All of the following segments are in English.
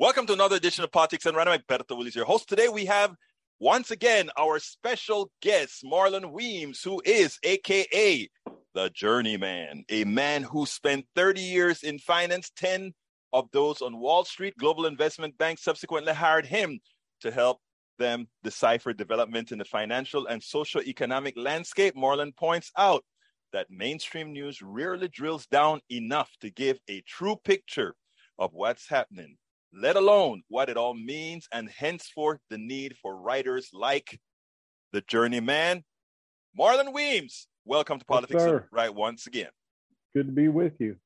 Welcome to another edition of Politics and Random. Berto Willis, your host. Today we have once again our special guest, Marlon Weems, who is AKA the journeyman, a man who spent 30 years in finance, 10 of those on Wall Street. Global investment banks subsequently hired him to help them decipher development in the financial and social economic landscape. Marlon points out that mainstream news rarely drills down enough to give a true picture of what's happening let alone what it all means, and henceforth the need for writers like the journeyman, Marlon Weems. Welcome to Politics yes, Right once again. Good to be with you.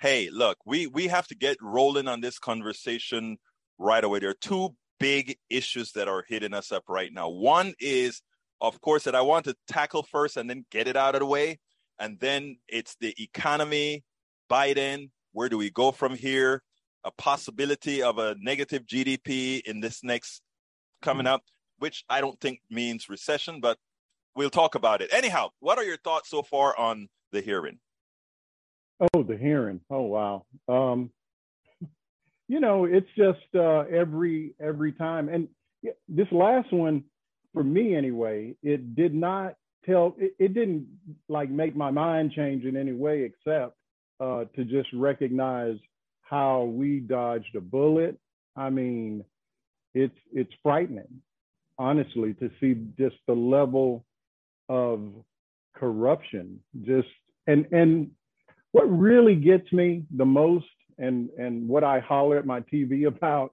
Hey, look, we we have to get rolling on this conversation right away. There are two big issues that are hitting us up right now. One is, of course, that I want to tackle first and then get it out of the way. And then it's the economy, Biden. Where do we go from here? A possibility of a negative GDP in this next coming up, which I don't think means recession, but we'll talk about it. Anyhow, what are your thoughts so far on the hearing? Oh, the hearing. Oh, wow. Um, you know, it's just uh, every every time, and this last one, for me anyway, it did not tell. It, it didn't like make my mind change in any way, except uh, to just recognize how we dodged a bullet. I mean, it's it's frightening, honestly, to see just the level of corruption. Just and and what really gets me the most, and and what I holler at my TV about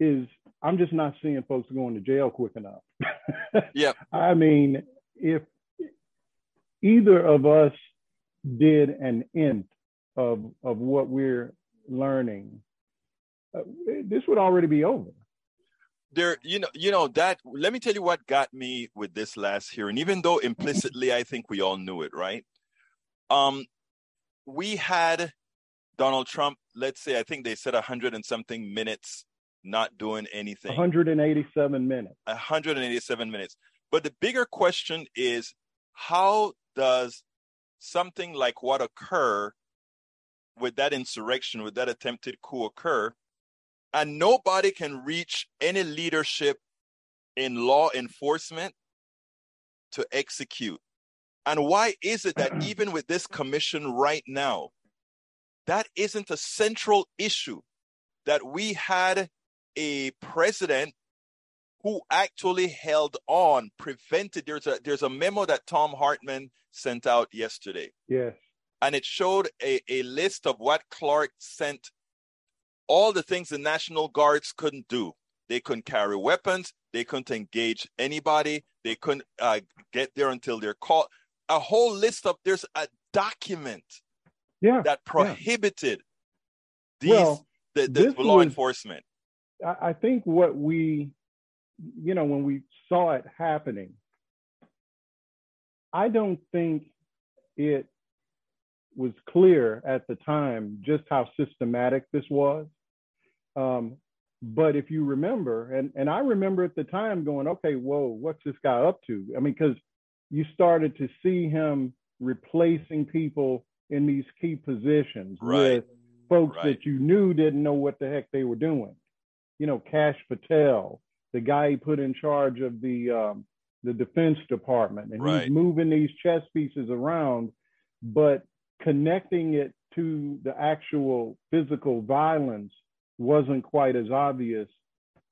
is I'm just not seeing folks going to jail quick enough. yeah. I mean, if either of us did an nth of of what we're learning, uh, this would already be over. There, you know, you know that. Let me tell you what got me with this last hearing. Even though implicitly, I think we all knew it, right? Um, we had Donald Trump. Let's say, I think they said a hundred and something minutes not doing anything. 187 minutes. 187 minutes. But the bigger question is, how does something like what occur with that insurrection, with that attempted coup occur, and nobody can reach any leadership in law enforcement to execute. And why is it that even with this commission right now, that isn't a central issue that we had a president who actually held on, prevented. There's a there's a memo that Thom Hartmann sent out yesterday. Yes and it showed a, a list of what Clark sent all the things the National Guards couldn't do. They couldn't carry weapons. They couldn't engage anybody. They couldn't uh, get there until they're called. A whole list of there's a document yeah, that prohibited yeah. these well, the, the law was, enforcement. I think what we, you know, when we saw it happening, I don't think it was clear at the time just how systematic this was. Um, but if you remember, and, and I remember at the time going, okay, whoa, what's this guy up to? I mean, because you started to see him replacing people in these key positions right. with folks right. that you knew didn't know what the heck they were doing. You know, Kash Patel, the guy he put in charge of the um, the Defense Department, and right. he's moving these chess pieces around, but connecting it to the actual physical violence wasn't quite as obvious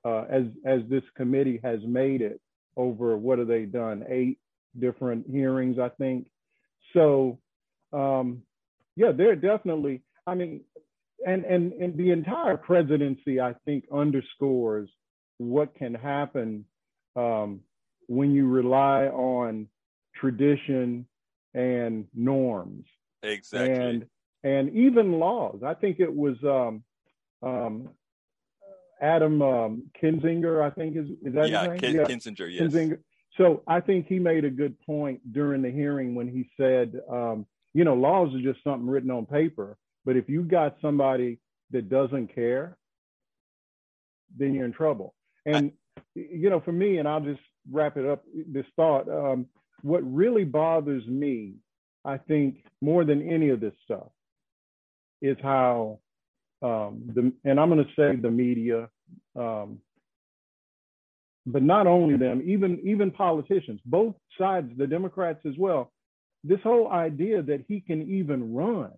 uh, as as this committee has made it over what have they done? Eight different hearings I think. So um, yeah they're definitely I mean and and and the entire presidency I think underscores what can happen um, when you rely on tradition and norms Exactly. And and even laws. I think it was um, um, Adam um, Kinzinger. I think is is that yeah, his name? yeah, Kinzinger. Yes. Kinzinger. So I think he made a good point during the hearing when he said, um, you know, laws are just something written on paper, but if you got somebody that doesn't care, then you're in trouble. And I, you know, for me, and I'll just wrap it up. This thought. Um, what really bothers me I think more than any of this stuff is how um, the and I'm going to say the media, Um, but not only them, even even politicians, both sides, the Democrats as well. This whole idea that he can even run.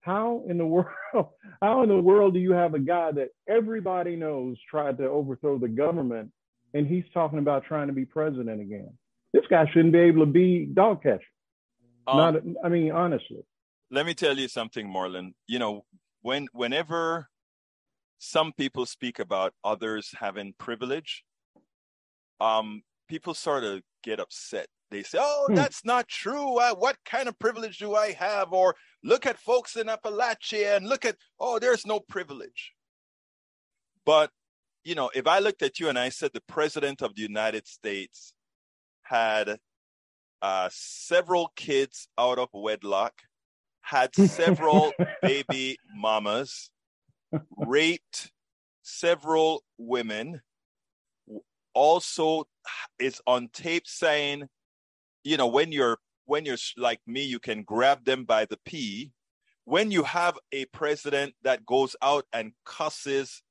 How in the world? How in the world do you have a guy that everybody knows tried to overthrow the government, and he's talking about trying to be president again? This guy shouldn't be able to be dog catcher. Um, not, I mean, honestly. Let me tell you something, Marlon. You know, when whenever some people speak about others having privilege, um, people sort of get upset. They say, "Oh, hmm. that's not true. Uh, what kind of privilege do I have?" Or look at folks in Appalachia and look at, "Oh, there's no privilege." But you know, if I looked at you and I said the president of the United States had uh, several kids out of wedlock, had several baby mamas, raped several women, also is on tape saying, you know, when you're when you're like me, you can grab them by the pee. When you have a president that goes out and cusses,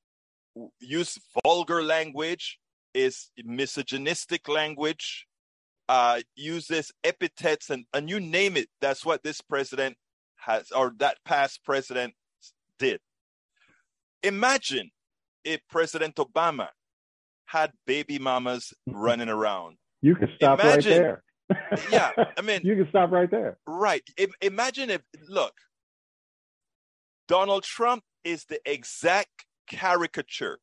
use vulgar language, is misogynistic language, uh, uses epithets and, and you name it, that's what this president has, or that past president did. Imagine if President Obama had baby mamas running around. You can stop Imagine, right there. yeah, I mean, you can stop right there. Right. Imagine if, look, Donald Trump is the exact caricature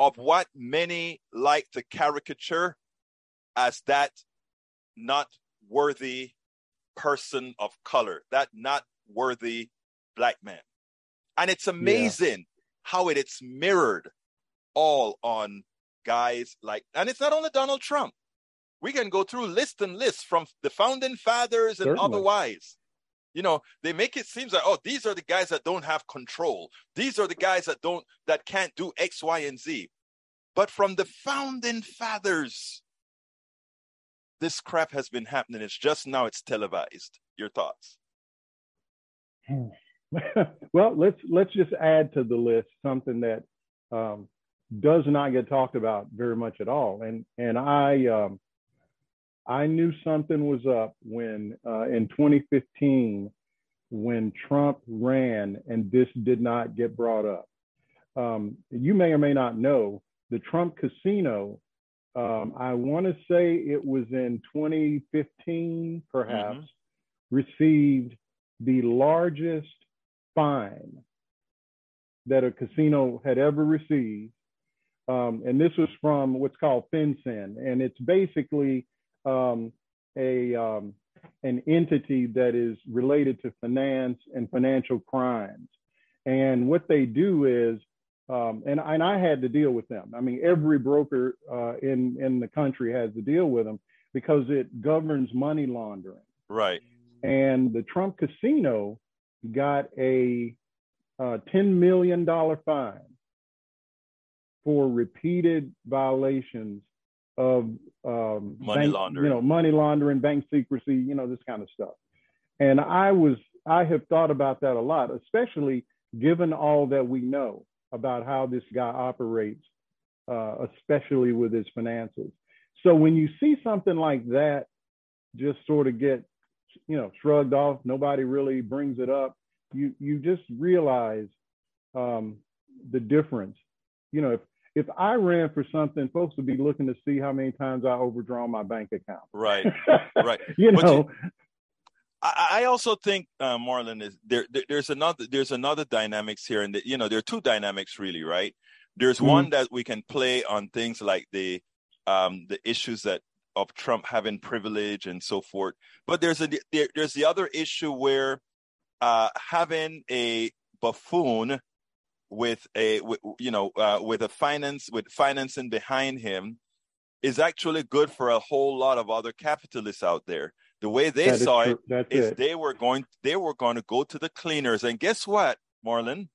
of what many like to caricature as that not worthy person of color, that not worthy black man. And it's amazing yeah. how it, it's mirrored all on guys like, and it's not only Donald Trump. We can go through list and list from the founding fathers and Certainly. otherwise. You know, they make it seems like, oh, these are the guys that don't have control. These are the guys that don't, that can't do X, Y, and Z. But from the founding fathers, this crap has been happening. It's just now it's televised. Your thoughts? well, let's let's just add to the list something that um, does not get talked about very much at all. And and I um, I knew something was up when uh, in 2015 when Trump ran and this did not get brought up. Um, you may or may not know the Trump casino um, I want to say it was in 2015, perhaps, mm-hmm. received the largest fine that a casino had ever received. Um, and this was from what's called FinCEN. And it's basically um, a, um, an entity that is related to finance and financial crimes. And what they do is um, and, and I had to deal with them. I mean, every broker uh, in, in the country has to deal with them because it governs money laundering. Right. And the Trump casino got a uh, $10 million fine for repeated violations of um, money bank, laundering, you know, money laundering, bank secrecy, you know, this kind of stuff. And I was, I have thought about that a lot, especially given all that we know about how this guy operates, uh, especially with his finances. So when you see something like that just sort of get, you know, shrugged off, nobody really brings it up, you you just realize um, the difference. You know, if if I ran for something, folks would be looking to see how many times I overdraw my bank account. Right, right. you know, I, also think uh, Marlon is there, there, There's another. There's another dynamics here, and you know there are two dynamics really, right? There's mm-hmm. one that we can play on things like the um, the issues that of Trump having privilege and so forth. But there's a there, there's the other issue where uh, having a buffoon with a with, you know uh, with a finance with financing behind him is actually good for a whole lot of other capitalists out there the way they that saw it is it. they were going they were going to go to the cleaners, and guess what, Marlon?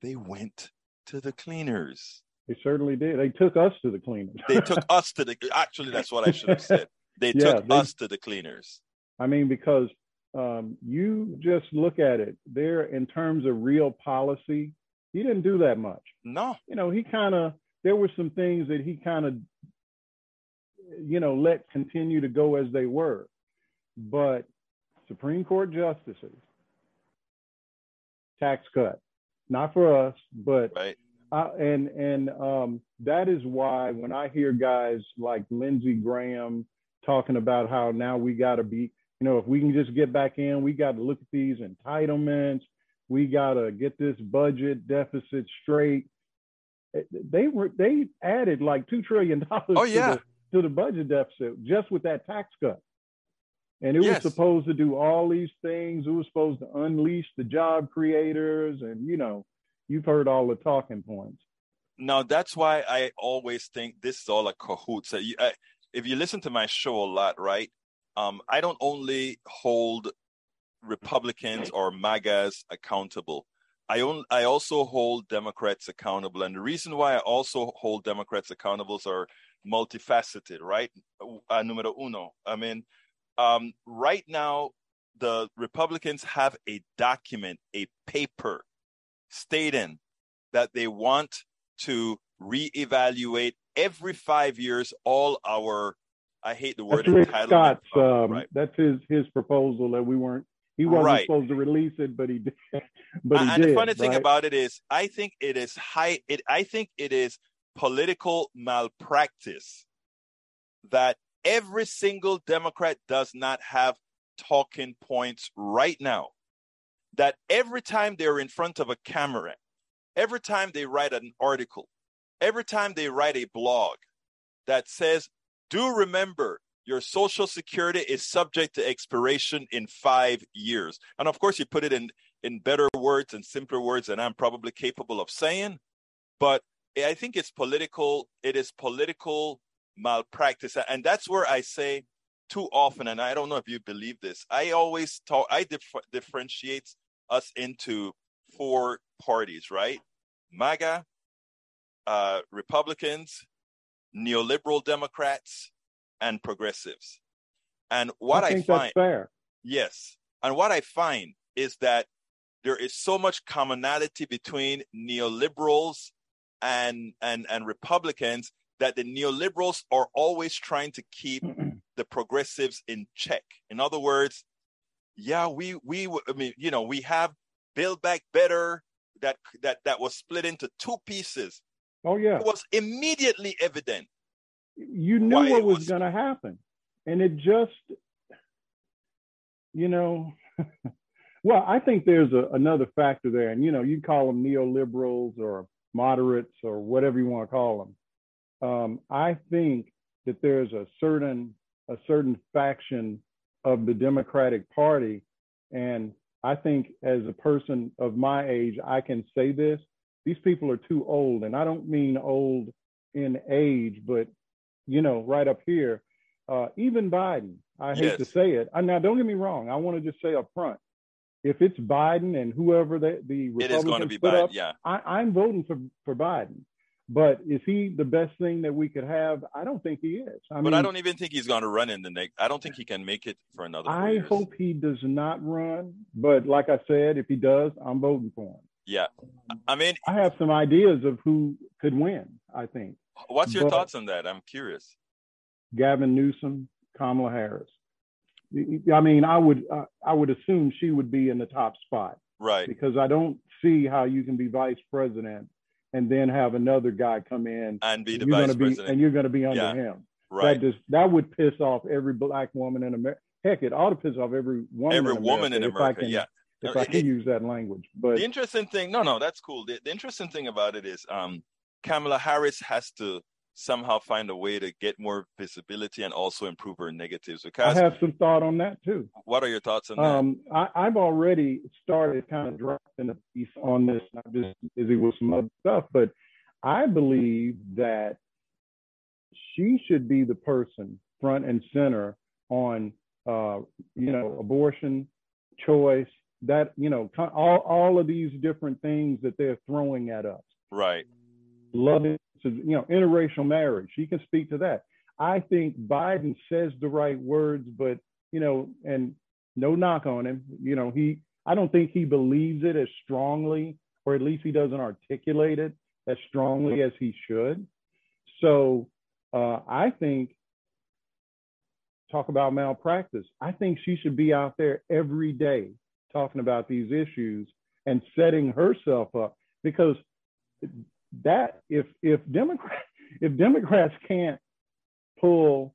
They went to the cleaners. They certainly did. They took us to the cleaners. they took us to the. Actually, that's what I should have said. They yeah, took they, us to the cleaners. I mean, because um, you just look at it there in terms of real policy. He didn't do that much. No. You know, he kind of there were some things that he kind of you know let continue to go as they were, but Supreme Court justices tax cut, not for us, but right. I, and and um, that is why when I hear guys like Lindsey Graham talking about how now we got to be, you know, if we can just get back in, we got to look at these entitlements, we got to get this budget deficit straight. They were they added like two trillion dollars oh, yeah. to, the, to the budget deficit just with that tax cut. And it Yes. was supposed to do all these things. It was supposed to unleash the job creators. And, you know, you've heard all the talking points. Now that's why I always think this is all a cahoots. Uh, you- I- If you listen to my show a lot, right? Um, I don't only hold Republicans or MAGAs accountable. I own, I also hold Democrats accountable, and the reason why I also hold Democrats accountable are multifaceted, right? Uh, numero uno. I mean, um, right now the Republicans have a document, a paper, stating that they want to reevaluate every five years all our I hate the word That's Rick. Scott's, um, right. that's his his proposal that we weren't, he wasn't Right. supposed to release it, but he did. But he and did, the funny thing about it is I think it is high it I think it is political malpractice that every single Democrat does not have talking points right now. That every time they're in front of a camera, every time they write an article, every time they write a blog that says, do remember your social security is subject to expiration in five years. And of course, you put it in, in better words and simpler words than I'm probably capable of saying. But I think it's political, it is political malpractice. And that's where I say too often, and I don't know if you believe this, I always talk, I dif- differentiate us into four parties, right? MAGA, uh, Republicans, neoliberal Democrats, and progressives. And what I I, find, that's fair. yes, and what I find is that there is so much commonality between neoliberals and and and Republicans that the neoliberals are always trying to keep the progressives in check. In other words, yeah, we we I mean, you know, we have Build Back Better that that that was split into two pieces. Oh yeah, It was immediately evident. you knew what was, was- going to happen, and it just, you know, well, I think there's a, another factor there, and you know, you call them neoliberals or moderates or whatever you want to call them. Um, I think that there's a certain a certain faction of the Democratic Party, and I think as a person of my age, I can say this: these people are too old, and I don't mean old in age, but you know, right up here. Uh, even Biden, I hate to say it. Now, don't get me wrong. I want to just say up front, if it's Biden and whoever the, the It is going to Republicans be put bad. up, Yeah. I, I'm voting for for Biden. But is he the best thing that we could have? I don't think he is. I but mean, I don't even think he's going to run in the next. I don't think he can make it for another. I years. hope he does not run. But like I said, if he does, I'm voting for him. Yeah. I mean, I have some ideas of who could win. I think what's your But- thoughts on that? I'm curious. Gavin Newsom, Kamala Harris. I mean, I would uh, I would assume she would be in the top spot Right. because I don't see how you can be vice president and then have another guy come in And be the you're vice gonna be president. and you're going to be under Yeah. him. right. That just that would piss off every black woman in America. Heck, it ought to piss off every woman. Every in woman in if I America. can- yeah. If No, I can it- use that language, but the interesting thing, no, no, that's cool. The, the interesting thing about it is, um, Kamala Harris has to somehow find a way to get more visibility and also improve her negatives. I have some thought on that too. what are your thoughts on that? Um, I, I've already started kind of dropping a piece on this, not just busy with some other stuff, but I believe that she should be the person front and center on, uh, you know, abortion, choice, that, you know, all, all of these different things that they're throwing at us. Right. Loving, you know, interracial marriage. She can speak to that. I think Biden says the right words, but you know, and no knock on him. You know, he I don't think he believes it as strongly or at least he doesn't articulate it as strongly as he should. So uh, I think, talk about malpractice. I think she should be out there every day talking about these issues and setting herself up because that if if Democrats if Democrats can't pull,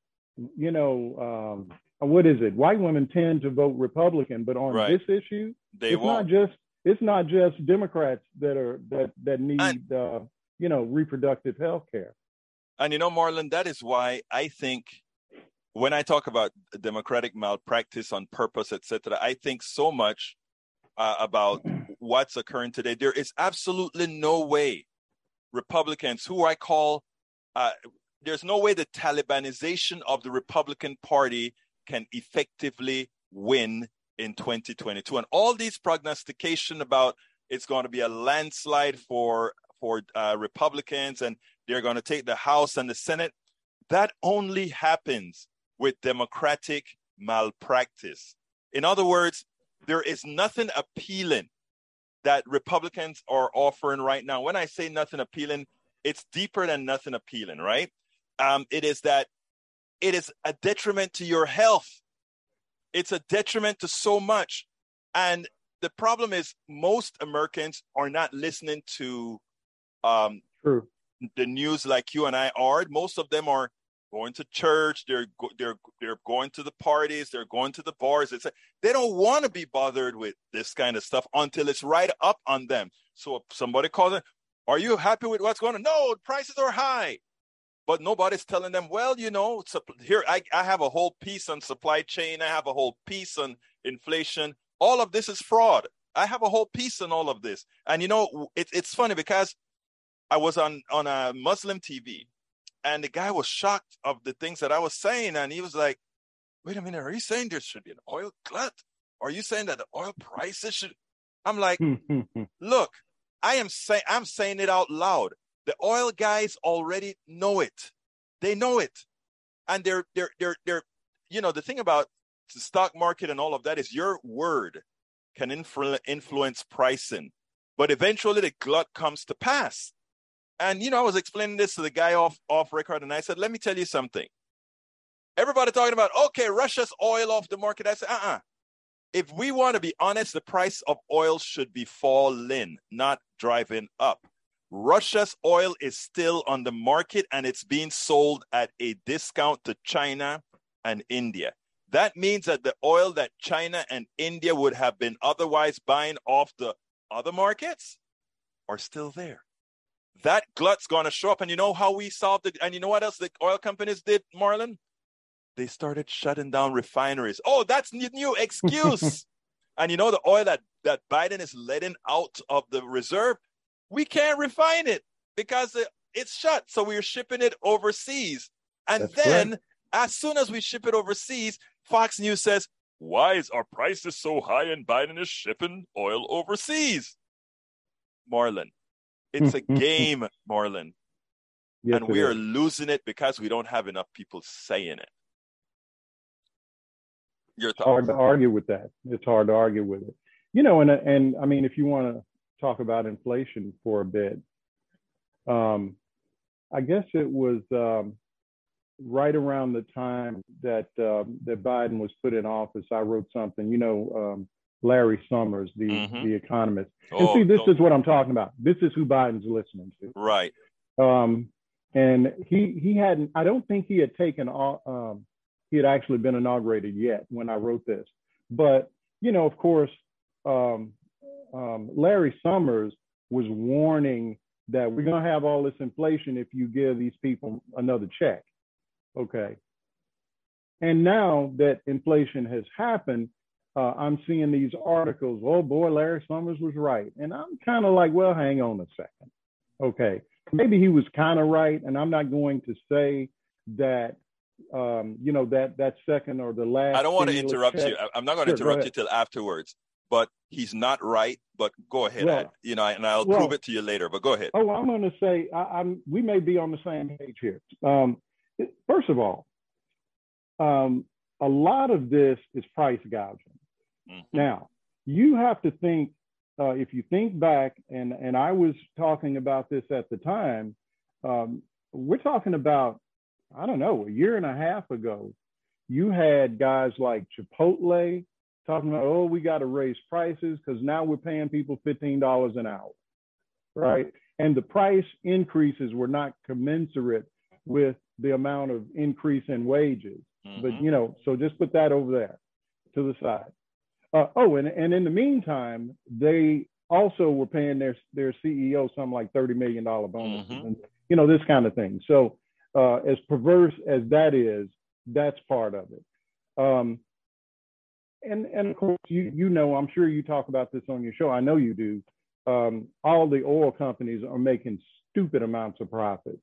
you know, um, what is it? White women tend to vote Republican, but on right. this issue, they it's won't. not just it's not just Democrats that are that that need and, uh, you know reproductive health care. And you know, Marlon, that is why I think when I talk about democratic malpractice on purpose, etc., I think so much uh, about what's occurring today. There is absolutely no way Republicans, who I call, uh, there's no way the Talibanization of the Republican Party can effectively win in 2022. And all these prognostication about it's going to be a landslide for for uh, Republicans and they're going to take the House and the Senate. That only happens with democratic malpractice. In other words, there is nothing appealing that Republicans are offering right now. When I say nothing appealing, it's deeper than nothing appealing, right? Um, it is that it is a detriment to your health. It's a detriment to so much. And the problem is most Americans are not listening to um, True. the news like you and I are. Most of them are going to church. They're they're they're going to the parties. They're going to the bars. It's they don't want to be bothered with this kind of stuff until it's right up on them. So somebody calls them, "Are you happy with what's going on?" No, prices are high, but nobody's telling them. Well, you know, here I I have a whole piece on supply chain. I have a whole piece on inflation. All of this is fraud. I have a whole piece on all of this, and you know, it, it's funny because I was on on a Muslim TV, and the guy was shocked of the things that I was saying, and he was like, "Wait a minute, are you saying there should be an oil glut? Are you saying that the oil prices should?" I'm like, "Look, I am saying I'm saying it out loud. The oil guys already know it. They know it, and they're they're they're they're you know the thing about the stock market and all of that is your word can influ- influence pricing, but eventually the glut comes to pass and you know, I was explaining this to the guy off off record, and I said, "Let me tell you something. Everybody talking about okay, Russia's oil off the market." I said, "Uh, uh If we want to be honest, the price of oil should be falling, not driving up. Russia's oil is still on the market, and it's being sold at a discount to China and India. That means that the oil that China and India would have been otherwise buying off the other markets are still there that glut's going to show up. And you know how we solved it? And you know what else the oil companies did, Marlon? They started shutting down refineries. Oh, that's new excuse. and you know the oil that, that Biden is letting out of the reserve, we can't refine it because it's shut. So we're shipping it overseas. And that's then as soon as we ship it overseas, Fox News says, why is our prices so high and Biden is shipping oil overseas? Marlon, it's a game, Marlon. Yes, and we are losing it because we don't have enough people saying it. Your thoughts? Hard to argue with that. It's hard to argue with it. You know, and and I mean, if you want to talk about inflation for a bit, um, I guess it was um, right around the time that uh, that Biden was put in office. I wrote something. You know, um, Larry Summers, the mm-hmm. the economist. Oh, and see, this is what I'm talking about. This is who Biden's listening to. Right. Um, and he he hadn't. I don't think he had taken. Um, he had actually been inaugurated yet when I wrote this. But you know, of course, um, um, Larry Summers was warning that we're going to have all this inflation if you give these people another check. Okay. And now that inflation has happened, uh, I'm seeing these articles. Oh boy, Larry Summers was right, and I'm kind of like, well, hang on a second. Okay, maybe he was kind of right, and I'm not going to say that. Um, you know that that second or the last. I don't want to interrupt you. I'm not going to sure, interrupt you till afterwards. But he's not right. But go ahead. Well, I, you know, and I'll well, prove it to you later. But go ahead. Oh, I'm going to say I, am We may be on the same page here. Um, first of all, um, a lot of this is price gouging. Mm-hmm. Now, you have to think uh, if you think back, and and I was talking about this at the time, um, we're talking about I don't know a year and a half ago. You had guys like Chipotle talking about, oh, we got to raise prices because now we're paying people fifteen dollars an hour, right? And the price increases were not commensurate with the amount of increase in wages. Mm-hmm. But you know, so just put that over there to the side. Uh, oh, and, and in the meantime, they also were paying their their CEO something like thirty million dollar bonuses, mm-hmm. and you know this kind of thing. So uh, as perverse as that is, that's part of it. Um, and and of course, you you know, I'm sure you talk about this on your show. I know you do. Um, all the oil companies are making stupid amounts of profits.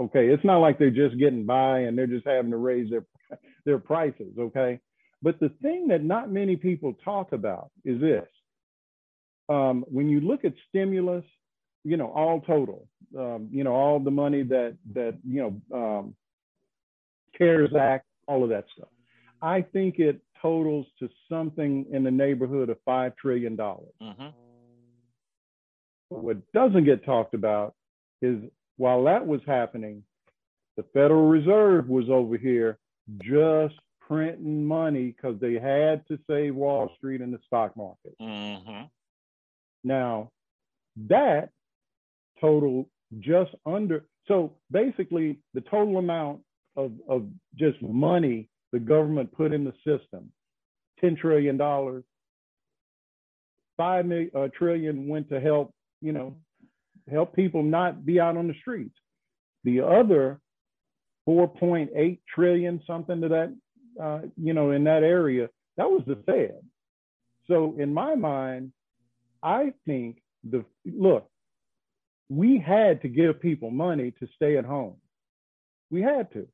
Okay, it's not like they're just getting by and they're just having to raise their their prices. Okay, but the thing that not many people talk about is this. Um, when you look at stimulus, you know, all total, um, you know, all the money that that you know, um, CARES Act, all of that stuff. I think it totals to something in the neighborhood of five trillion dollars. Mm-hmm. What doesn't get talked about is while that was happening, the Federal Reserve was over here just printing money because they had to save Wall Street and the stock market. Mm-hmm. Now, that total just under, so basically the total amount of, of just money the government put in the system, $10 trillion, five million, uh, trillion went to help, you know, help people not be out on the streets. The other 4.8 trillion, something to that uh, you know, in that area, that was the Fed. So in my mind, I think the look, we had to give people money to stay at home. We had to.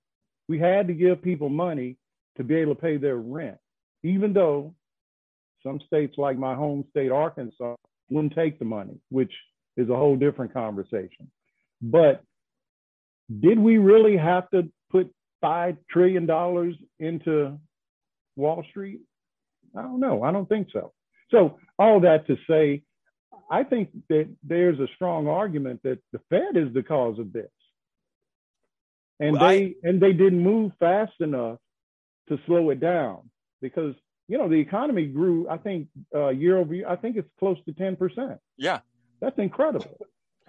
We had to give people money to be able to pay their rent, even though some states like my home state, Arkansas, wouldn't take the money, which is a whole different conversation. But did we really have to put five trillion dollars into Wall Street? I don't know. I don't think so. So all that to say, I think that there's a strong argument that the Fed is the cause of this, and well, they I... and they didn't move fast enough to slow it down because you know the economy grew. I think uh, year over year. I think it's close to ten percent. Yeah, that's incredible.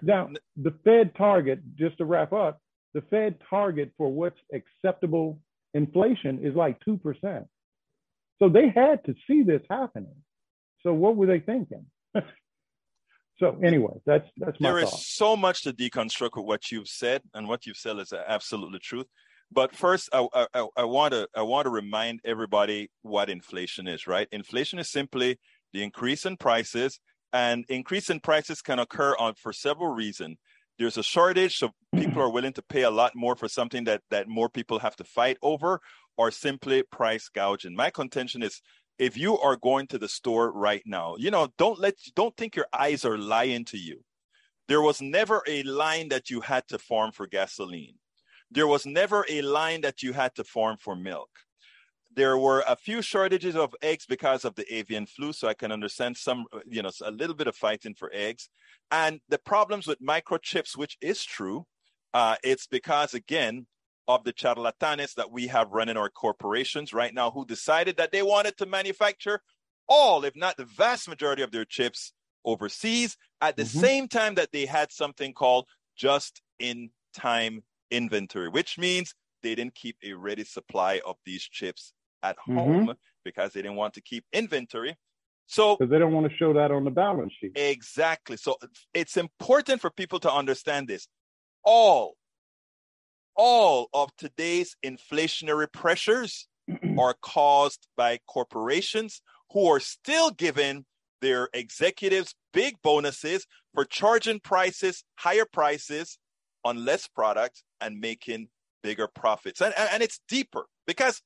Now the Fed target, just to wrap up, the Fed target for what's acceptable inflation is like 2%. So they had to see this happening. So what were they thinking? so anyway, that's that's my There thought. is so much to deconstruct with what you've said, and what you've said is absolutely truth. But first, I, I, I want to I want to remind everybody what inflation is. Right? Inflation is simply the increase in prices, and increase in prices can occur on for several reasons there's a shortage, so people mm-hmm. are willing to pay a lot more for something that that more people have to fight over, or simply price gouging. My contention is if you are going to the store right now, you know, don't let don't think your eyes are lying to you. There was never a line that you had to form for gasoline. There was never a line that you had to form for milk. There were a few shortages of eggs because of the avian flu, so I can understand some, you know, a little bit of fighting for eggs. And the problems with microchips, which is true, uh, it's because, again, of the charlatanes that we have running our corporations right now who decided that they wanted to manufacture all, if not the vast majority of their chips overseas at the mm-hmm. same time that they had something called just in time inventory, which means they didn't keep a ready supply of these chips at mm-hmm. home because they didn't want to keep inventory. So they don't want to show that on the balance sheet. Exactly. So it's important for people to understand this. All, all of today's inflationary pressures are caused by corporations who are still giving their executives big bonuses for charging prices, higher prices on less products and making bigger profits. And, and it's deeper because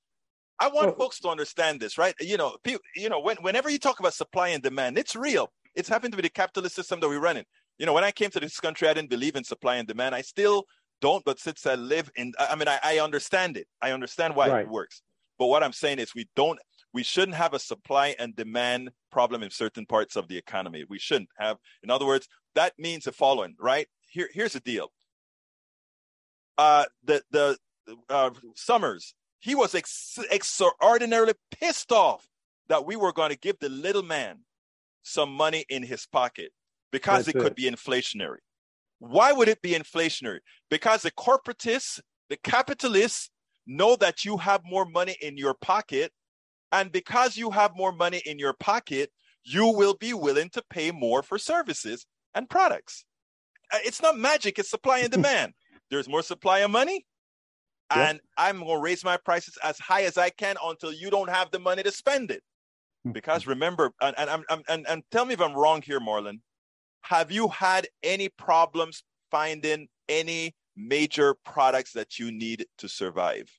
I want well, folks to understand this, right? You know, people, you know, when, whenever you talk about supply and demand, it's real. It's happened to be the capitalist system that we run in. You know, when I came to this country, I didn't believe in supply and demand. I still don't, but since I live in, I mean, I, I understand it. I understand why right. it works. But what I'm saying is, we don't, we shouldn't have a supply and demand problem in certain parts of the economy. We shouldn't have. In other words, that means the following, right? Here, here's the deal. Uh, the the uh, Summers, he was ex- extraordinarily pissed off that we were going to give the little man some money in his pocket because That's it could be inflationary. Why would it be inflationary? Because the corporatists, the capitalists know that you have more money in your pocket. And because you have more money in your pocket, you will be willing to pay more for services and products. Uh, it's not magic, it's supply and demand. There's more supply of money, and I'm going to raise my prices as high as I can until you don't have the money to spend it. Hmm. Because remember, and, and, and, and, and tell me if I'm wrong here, Marlon. Have you had any problems finding any major products that you need to survive?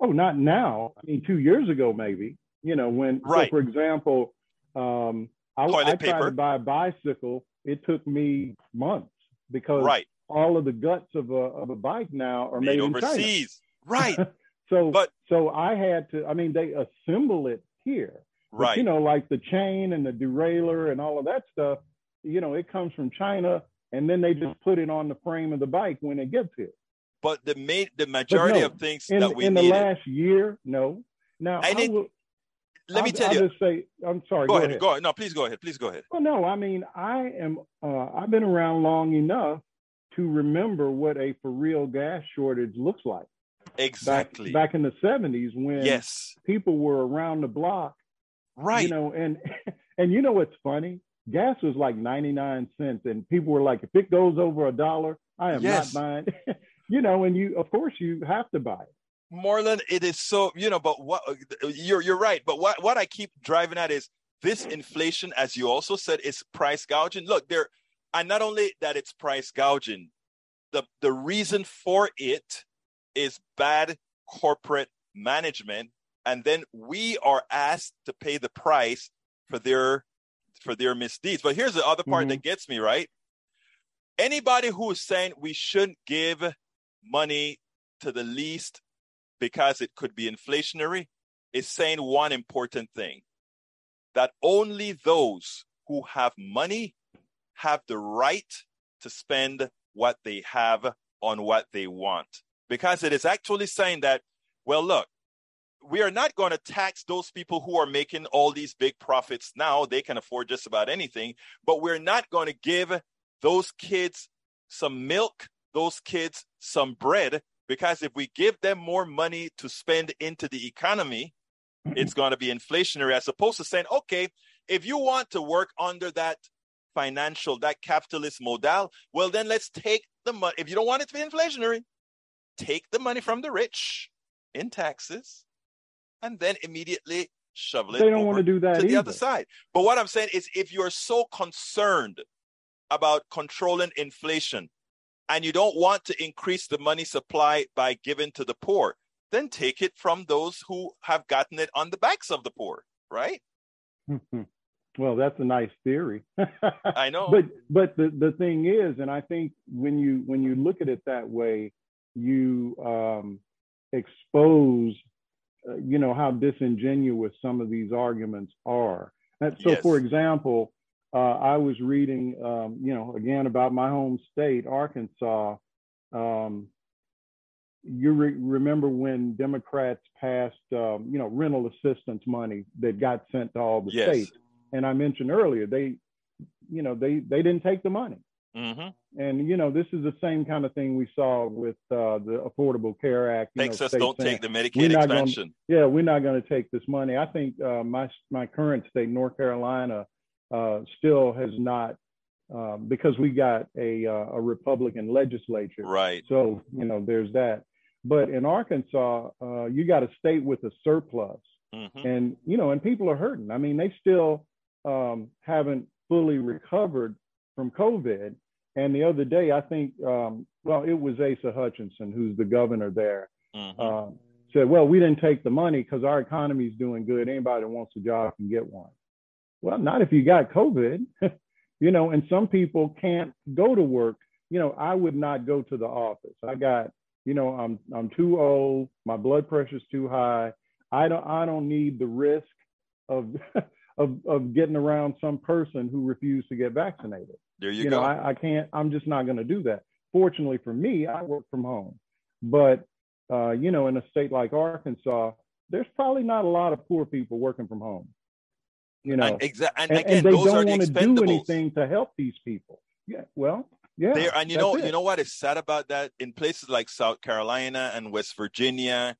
Oh, not now. I mean, two years ago, maybe. You know, when, right. So for example, um, I, I tried to buy a bicycle. It took me months because right. All of the guts of a of a bike now are made, made overseas. Right. so, but so I had to. I mean, they assemble it here. Right. But, you know, like the chain and the derailleur and all of that stuff. You know, it comes from China, and then they just put it on the frame of the bike when it gets here. But the ma- the majority no, of things in, that we in needed, the last year, no. Now I, I will, let me I'll, tell I'll you. Just say, I'm sorry. Go, go ahead, ahead. Go ahead. No, please go ahead. Please go ahead. Well, no, I mean, I am. Uh, I've been around long enough to remember what a for real gas shortage looks like. Exactly. Back, back in the 70s, when yes, people were around the block, right? You know, and and you know what's funny? Gas was like 99 cents, and people were like, if it goes over a dollar, I am yes. not buying. you know, and you, of course, you have to buy it. Marlon, it is so you know, but what you're you're right. But what what I keep driving at is this inflation, as you also said, is price gouging. Look, there, and not only that, it's price gouging. The the reason for it is bad corporate management, and then we are asked to pay the price for their for their misdeeds. But here's the other part mm-hmm. that gets me right. Anybody who is saying we shouldn't give money to the least because it could be inflationary is saying one important thing that only those who have money have the right to spend what they have on what they want. Because it is actually saying that, well, look, we are not going to tax those people who are making all these big profits now. They can afford just about anything, but we're not going to give those kids some milk, those kids some bread, because if we give them more money to spend into the economy, it's going to be inflationary as opposed to saying, okay, if you want to work under that financial, that capitalist model, well, then let's take the money. If you don't want it to be inflationary, take the money from the rich in taxes and then immediately shovel it they don't want to do that to either. the other side. But what I'm saying is if you're so concerned about controlling inflation, and you don't want to increase the money supply by giving to the poor, then take it from those who have gotten it on the backs of the poor, right? Hmm. Well, that's a nice theory. I know. But but the, the thing is, and I think when you when you look at it that way, you um, expose uh, you know how disingenuous some of these arguments are. And so, yes. for example, uh, I was reading, um, you know, again about my home state, Arkansas. Um, you re- remember when Democrats passed, um, you know, rental assistance money that got sent to all the yes. states, and I mentioned earlier they, you know, they they didn't take the money. Mm-hmm. And you know, this is the same kind of thing we saw with uh, the Affordable Care Act. Texas know, don't saying, take the Medicaid expansion. Gonna, yeah, we're not going to take this money. I think uh, my my current state, North Carolina, uh, still has not um, because we got a, uh, a Republican legislature. Right. So you know there's that. But in Arkansas, uh, you got a state with a surplus, mm-hmm. and you know, and people are hurting. I mean, they still um, haven't fully recovered from COVID. And the other day, I think, um, well, it was Asa Hutchinson, who's the governor there, mm-hmm. uh, said, "Well, we didn't take the money because our economy is doing good. Anybody that wants a job can get one." Well, not if you got COVID, you know, and some people can't go to work. You know, I would not go to the office. I got, you know, I'm I'm too old, my blood pressure's too high. I don't I don't need the risk of of of getting around some person who refused to get vaccinated. There you, You go. know, I, I can't. I'm just not going to do that. Fortunately for me, I work from home, but uh, you know, in a state like Arkansas, there's probably not a lot of poor people working from home. You know, and, exa- and, and, again, and they those don't want to do anything to help these people. Yeah, well, yeah. there and you know it. you know what is sad about that in places like south carolina and west virginia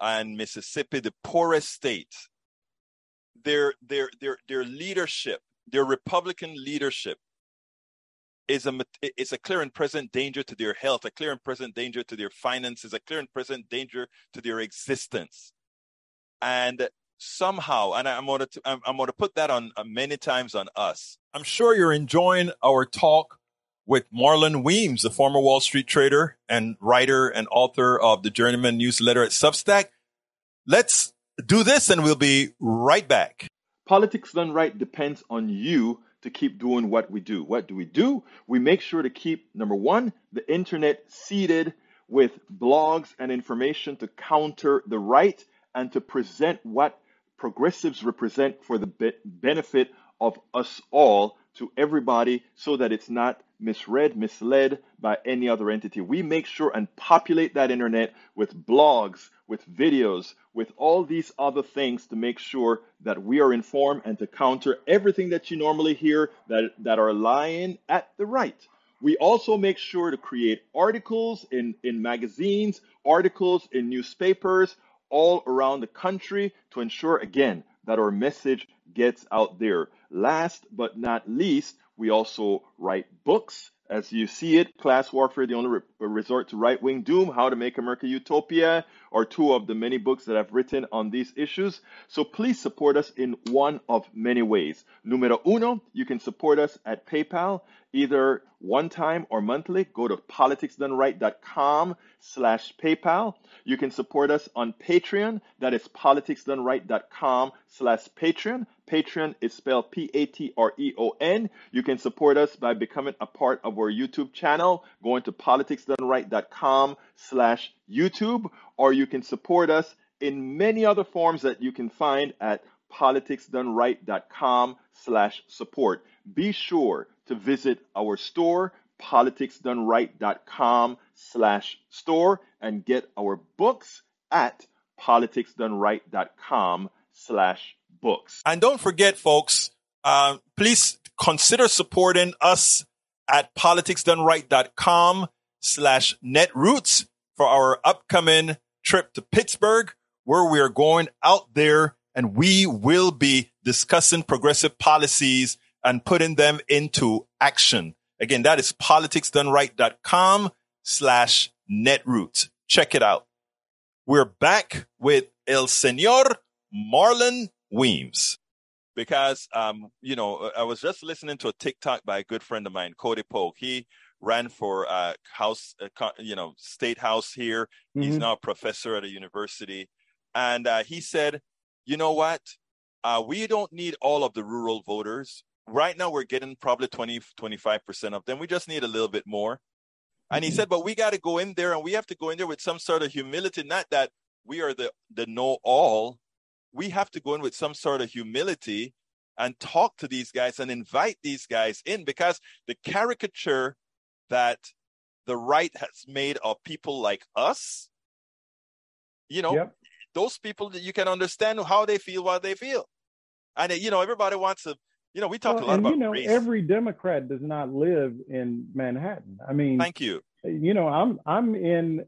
and mississippi the poorest states their their their their leadership their republican leadership is a is a clear and present danger to their health a clear and present danger to their finances a clear and present danger to their existence and somehow and i'm going to i'm, I'm going to put that on uh, many times on us i'm sure you're enjoying our talk with Marlon Weems, the former Wall Street trader and writer and author of the Journeyman newsletter at Substack. Let's do this and we'll be right back. Politics done right depends on you to keep doing what we do. What do we do? We make sure to keep, number one, the internet seeded with blogs and information to counter the right and to present what progressives represent for the be- benefit of us all to everybody so that it's not misread, misled by any other entity. We make sure and populate that internet with blogs, with videos, with all these other things to make sure that we are informed and to counter everything that you normally hear that, that are lying at the right. We also make sure to create articles in, in magazines, articles in newspapers all around the country to ensure, again, that our message gets out there. Last but not least, we also write books. As you see it, Class Warfare, the only re- resort to right wing doom, How to Make America Utopia, are two of the many books that I've written on these issues. So please support us in one of many ways. Numero uno, you can support us at PayPal, either one time or monthly. Go to politicsdoneright.com slash PayPal. You can support us on Patreon. That is politicsdoneright.com slash Patreon. Patreon is spelled P-A-T-R-E-O-N. You can support us by becoming a part of our YouTube channel, going to politicsdoneright.com slash YouTube, or you can support us in many other forms that you can find at politicsdoneright.com slash support. Be sure to visit our store, politicsdoneright.com slash store, and get our books at politicsdoneright.com slash books. And don't forget, folks, uh, please consider supporting us at politicsdoneright.com slash netroots for our upcoming trip to Pittsburgh, where we are going out there and we will be discussing progressive policies and putting them into action. Again, that is politicsdoneright.com slash netroots. Check it out. We're back with El Senor Marlon Weems. Because, um, you know, I was just listening to a TikTok by a good friend of mine, Cody Polk. He ran for uh, house, uh, you know, state house here. He's Mhm. now a professor at a university. And uh, he said, you know what? Uh, we don't need all of the rural voters. Right now, we're getting probably 20, 25% of them. We just need a little bit more. And he Mhm. said, but we got to go in there and we have to go in there with some sort of humility, not that we are the, the know all. We have to go in with some sort of humility and talk to these guys and invite these guys in because the caricature that the right has made of people like us, you know, Yep. those people that you can understand how they feel, what they feel. And, you know, everybody wants to, you know, we talked Well, a lot and about you know, race. every Democrat does not live in Manhattan. I mean, Thank you. you know, I'm I'm in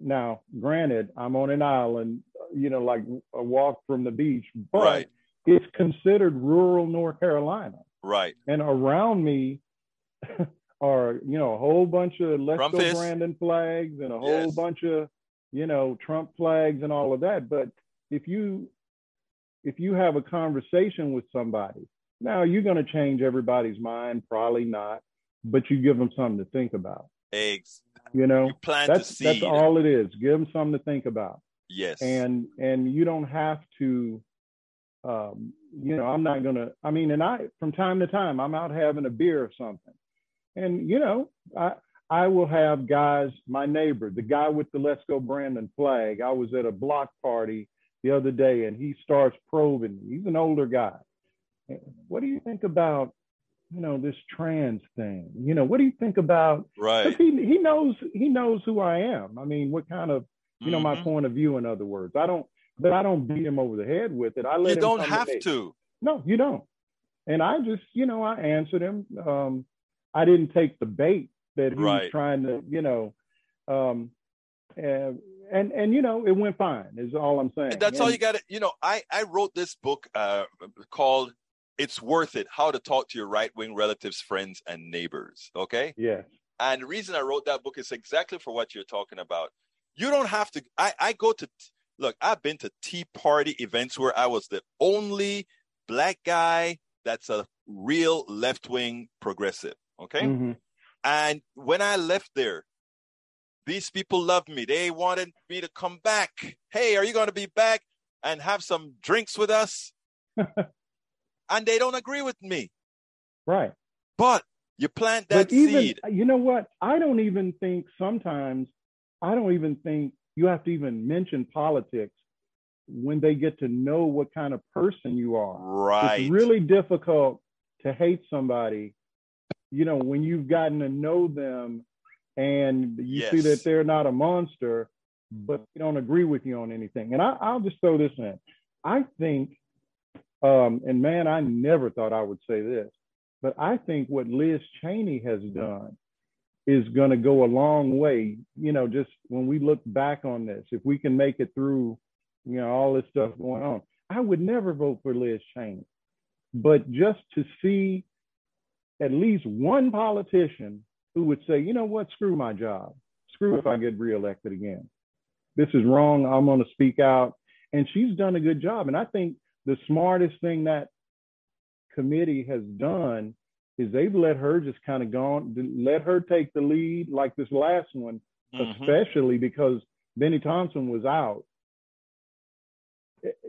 now. Granted, I'm on an island, you know, like a walk from the beach, but Right. it's considered rural North Carolina, Right. and around me are you know a whole bunch of Let's Go. Brandon flags and a whole Yes. bunch of you know Trump flags and all of that. But if you if you have a conversation with somebody, now you're going to change everybody's mind, probably not, but you give them something to think about. Eggs. You know, You plant that's that's all it is. Give them something to think about, Yes. and and you don't have to. Um, you know, I'm not gonna. I mean, and I from time to time I'm out having a beer or something, and you know, I I will have guys. My neighbor, the guy with the Let's Go Brandon flag. I was at a block party the other day and he starts probing me. He's an older guy. What do you think about, you know, this trans thing? You know, what do you think about right? He he knows he knows who I am. I mean, what kind of you know mm-hmm. my point of view. In other words, I don't, but I don't beat him over the head with it. I let you don't have to. No, you don't. And I just, you know, I answered him. Um, I didn't take the bait that he right. was trying to, you know, um, and, and and you know, it went fine. Is all I'm saying. And that's and, all you got to, you know. I I wrote this book uh, called "It's Worth It: How to Talk to Your Right Wing Relatives, Friends, and Neighbors." Okay. Yeah. And the reason I wrote that book is exactly for what you're talking about. You don't have to. I I go to look. I've been to Tea Party events where I was the only black guy that's a real left wing progressive. Okay. Mm-hmm. And when I left there, these people loved me. They wanted me to come back. Hey, are you going to be back and have some drinks with us? and they don't agree with me. Right. But you plant that but even, seed. You know what? I don't even think sometimes, I don't even think you have to even mention politics when they get to know what kind of person you are. Right. It's really difficult to hate somebody, you know, when you've gotten to know them and you yes. see that they're not a monster, but they don't agree with you on anything. And I, will just throw this in. I think, um, and man, I never thought I would say this, but I think what Liz Cheney has done is going to go a long way. You know, just when we look back on this, if we can make it through you know, all this stuff going on. I would never vote for Liz Cheney. But just to see at least one politician who would say, you know what, screw my job. Screw if I get reelected again. This is wrong. I'm going to speak out. And she's done a good job. And I think the smartest thing that committee has done is they've let her just kind of gone, let her take the lead like this last one, mm-hmm. especially because Bennie Thompson was out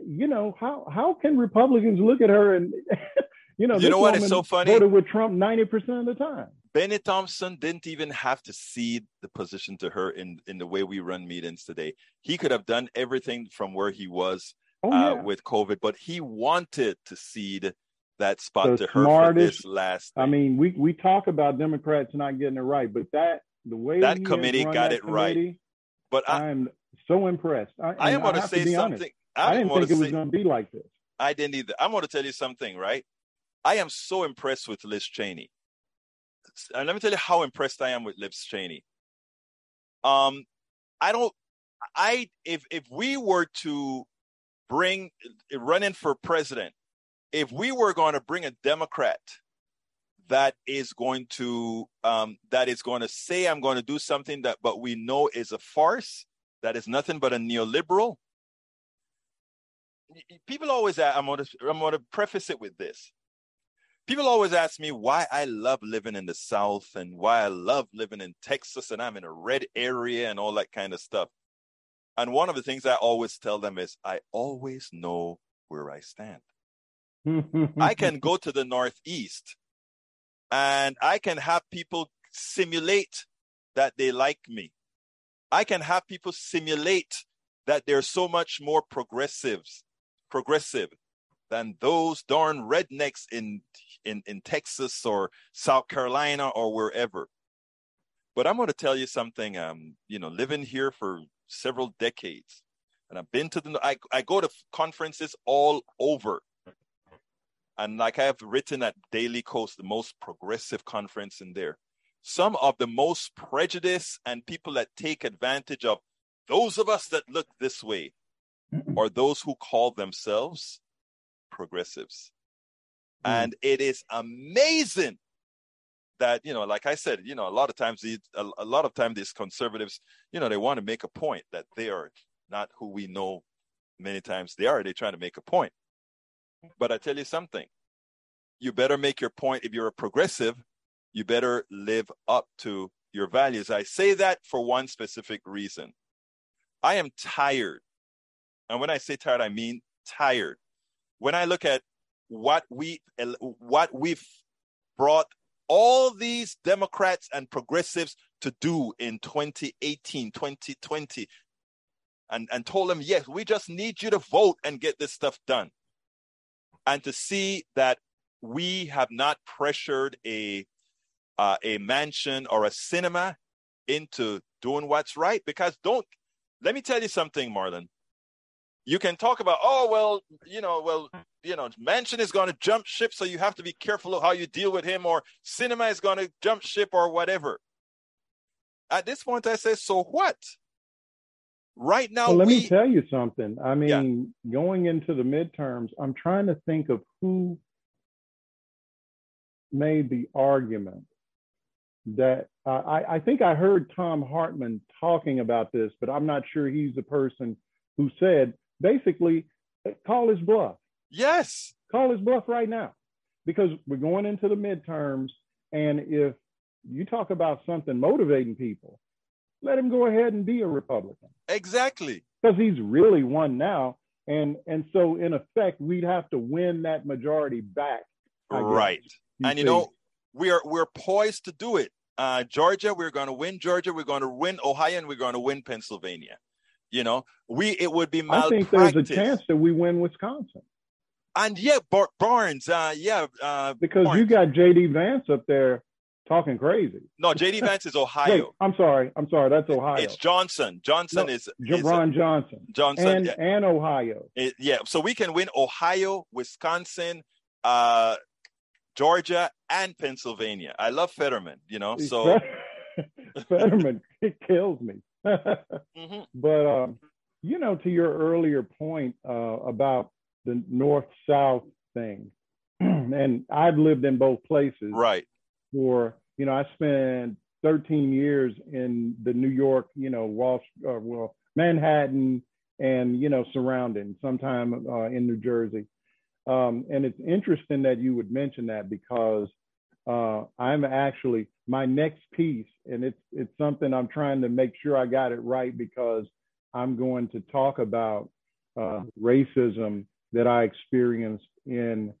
you know, how how can Republicans look at her and you know, you know what is so funny? Voted with Trump ninety percent of the time. Bennie Thompson didn't even have to cede the position to her in in the way we run meetings today. He could have done everything from where he was oh, uh, with COVID, but he wanted to cede that spot the to her smartest, for this last. Thing. I mean, we we talk about Democrats not getting it right, but that the way that committee got it right. But I, am so impressed. I, I am going to say something. Honest. I, I didn't think it was going to be like this. I didn't either. I'm going to tell you something, right? I am so impressed with Liz Cheney. And let me tell you how impressed I am with Liz Cheney. Um, I don't. I if if we were to bring running for president, if we were going to bring a Democrat that is going to um, that is going to say I'm going to do something that but we know is a farce, that is nothing but a neoliberal, people always ask, I'm going to I'm going to preface it with this. People always ask me why I love living in the South and why I love living in Texas and I'm in a red area and all that kind of stuff. And one of the things I always tell them is I always know where I stand. I can go to the Northeast and I can have people simulate that they like me. I can have people simulate that they're so much more progressives progressive than those darn rednecks in, in, in Texas or South Carolina or wherever. But I'm going to tell you something. Um, you know, living here for several decades, and I've been to the. I I go to conferences all over, and like I have written at Daily Kos, the most progressive conference in there. Some of the most prejudiced and people that take advantage of those of us that look this way are those who call themselves progressives. Mm. And it is amazing that, you know, like I said, you know, a lot of times, these, a, a lot of times these conservatives, you know, they want to make a point that they are not who we know many times they are. They're trying to make a point. But I tell you something, you better make your point. If you're a progressive, you better live up to your values. I say that for one specific reason. I am tired and when I say tired, I mean tired. When I look at what we what we've brought all these Democrats and progressives to do in 2018, 2020, and, and told them, yes, we just need you to vote and get this stuff done. And to see that we have not pressured a uh, a Manchin or a Sinema into doing what's right. Because don't let me tell you something, Marlon. You can talk about, oh well, you know, well, you know, Manchin is going to jump ship, so you have to be careful of how you deal with him, or Sinema is going to jump ship, or whatever. At this point, I say, so what? Right now, well, let we... me tell you something. I mean, yeah. going into the midterms, I'm trying to think of who made the argument that uh, I, I, think I heard Thom Hartmann talking about this, but I'm not sure he's the person who said basically call his bluff. Yes. Call his bluff right now because we're going into the midterms. And if you talk about something motivating people, let him go ahead and be a Republican. Exactly. Because he's really won now. And and so in effect, we'd have to win that majority back. Right. You and see. you know, we are we're poised to do it. Uh, Georgia, we're going to win Georgia. We're going to win Ohio, and we're going to win Pennsylvania. You know, we it would be malpractice. I think there's a chance that we win Wisconsin. And yeah, Bar- Barnes, uh, yeah, uh, because Barnes. you got J.D. Vance up there talking crazy. No, J.D. Vance is Ohio. Wait, I'm sorry, I'm sorry, that's Ohio. It's Johnson. Johnson no, is, is Ron Johnson. Johnson and, yeah. and Ohio. It, yeah, so we can win Ohio, Wisconsin, uh, Georgia, and Pennsylvania. I love Fetterman, you know. So Fetterman it kills me. mm-hmm. But um, you know, to your earlier point uh, about the north south thing, and I've lived in both places. Right. For you know, I spent 13 years in the New York, you know, Wall, uh, well, Manhattan, and you know, surrounding. Sometime uh, in New Jersey. Um, and it's interesting that you would mention that because uh, I'm actually my next piece, and it's it's something I'm trying to make sure I got it right because I'm going to talk about uh, racism that I experienced in